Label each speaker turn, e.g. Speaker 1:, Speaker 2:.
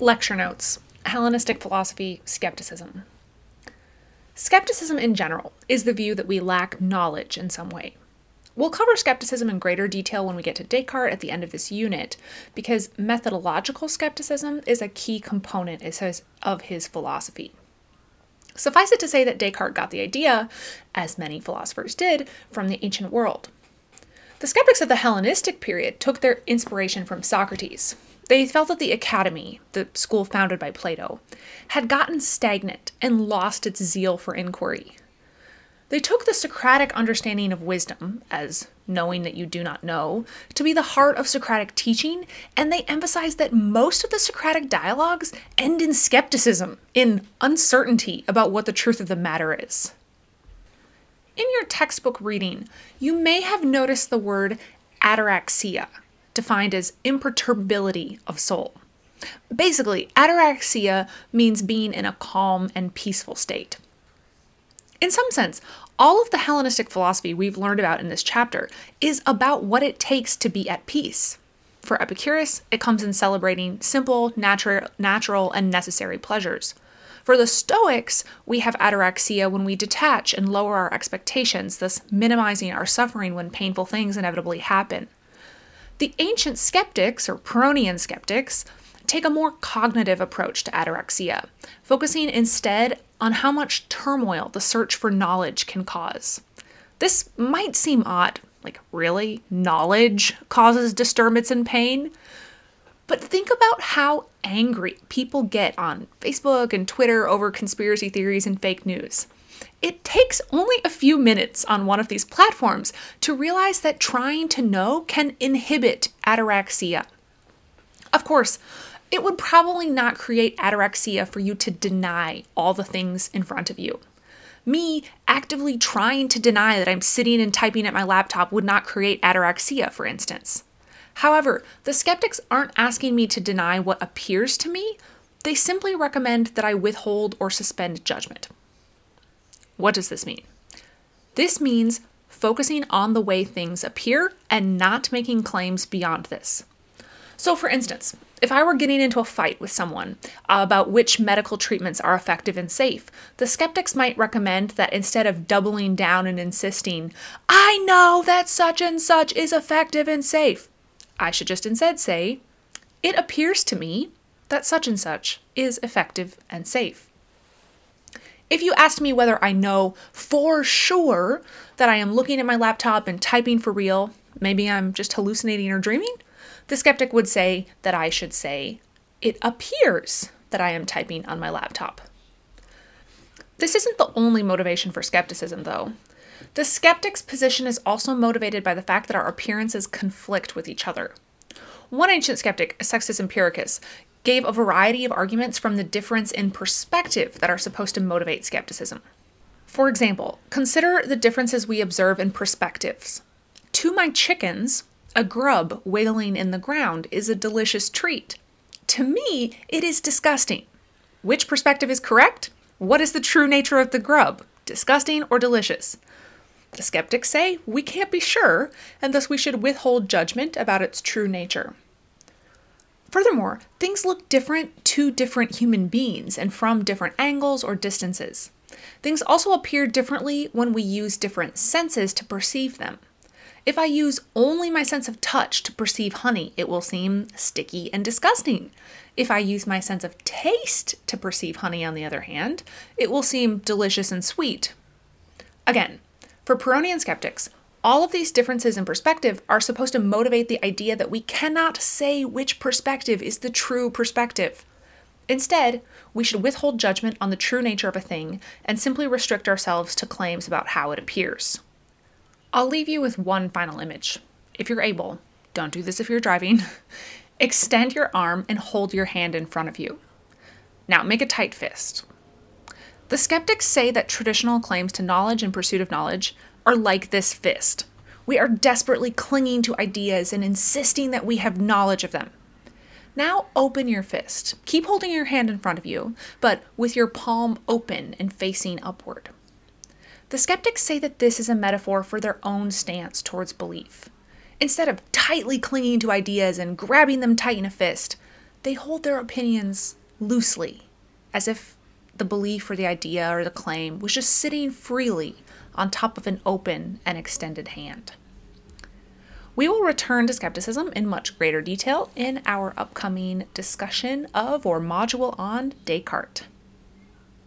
Speaker 1: Lecture notes Hellenistic philosophy, skepticism. Skepticism in general is the view that we lack knowledge in some way. We'll cover skepticism in greater detail when we get to Descartes at the end of this unit, because methodological skepticism is a key component of his philosophy. Suffice it to say that Descartes got the idea, as many philosophers did, from the ancient world. The skeptics of the Hellenistic period took their inspiration from Socrates. They felt that the Academy, the school founded by Plato, had gotten stagnant and lost its zeal for inquiry. They took the Socratic understanding of wisdom, as knowing that you do not know, to be the heart of Socratic teaching, and they emphasized that most of the Socratic dialogues end in skepticism, in uncertainty about what the truth of the matter is. In your textbook reading, you may have noticed the word ataraxia, defined as imperturbability of soul. Basically, ataraxia means being in a calm and peaceful state. In some sense, all of the Hellenistic philosophy we've learned about in this chapter is about what it takes to be at peace. For Epicurus, it comes in celebrating simple, natural, natural, and necessary pleasures. For the Stoics, we have ataraxia when we detach and lower our expectations, thus minimizing our suffering when painful things inevitably happen. The ancient skeptics, or Pyrrhonian skeptics, take a more cognitive approach to ataraxia, focusing instead on how much turmoil the search for knowledge can cause. This might seem odd, like, really? Knowledge causes disturbance and pain? But think about how angry people get on Facebook and Twitter over conspiracy theories and fake news. It takes only a few minutes on one of these platforms to realize that trying to know can inhibit ataraxia. Of course, it would probably not create ataraxia for you to deny all the things in front of you. Me actively trying to deny that I'm sitting and typing at my laptop would not create ataraxia, for instance. However, the skeptics aren't asking me to deny what appears to me, they simply recommend that I withhold or suspend judgment. What does this mean? This means focusing on the way things appear and not making claims beyond this. So, for instance, if I were getting into a fight with someone about which medical treatments are effective and safe, the skeptics might recommend that instead of doubling down and insisting, I know that such and such is effective and safe, I should just instead say, It appears to me that such and such is effective and safe. If you asked me whether I know for sure that I am looking at my laptop and typing for real, maybe I'm just hallucinating or dreaming, the skeptic would say that I should say, It appears that I am typing on my laptop. This isn't the only motivation for skepticism, though. The skeptic's position is also motivated by the fact that our appearances conflict with each other. One ancient skeptic, Sextus Empiricus, gave a variety of arguments from the difference in perspective that are supposed to motivate skepticism. For example, consider the differences we observe in perspectives. To my chickens, a grub wiggling in the ground is a delicious treat. To me, it is disgusting. Which perspective is correct? What is the true nature of the grub? Disgusting or delicious? The skeptics say we can't be sure, and thus we should withhold judgment about its true nature. Furthermore, things look different to different human beings and from different angles or distances. Things also appear differently when we use different senses to perceive them. If I use only my sense of touch to perceive honey, it will seem sticky and disgusting. If I use my sense of taste to perceive honey, on the other hand, it will seem delicious and sweet. Again, for Pyrrhonian skeptics, all of these differences in perspective are supposed to motivate the idea that we cannot say which perspective is the true perspective. Instead, we should withhold judgment on the true nature of a thing and simply restrict ourselves to claims about how it appears. I'll leave you with one final image. If you're able, don't do this if you're driving. Extend your arm and hold your hand in front of you. Now make a tight fist. The skeptics say that traditional claims to knowledge and pursuit of knowledge are like this fist. We are desperately clinging to ideas and insisting that we have knowledge of them. Now open your fist. Keep holding your hand in front of you, but with your palm open and facing upward. The skeptics say that this is a metaphor for their own stance towards belief. Instead of tightly clinging to ideas and grabbing them tight in a fist, they hold their opinions loosely, as if the belief or the idea or the claim was just sitting freely on top of an open and extended hand. We will return to skepticism in much greater detail in our upcoming discussion of or module on Descartes.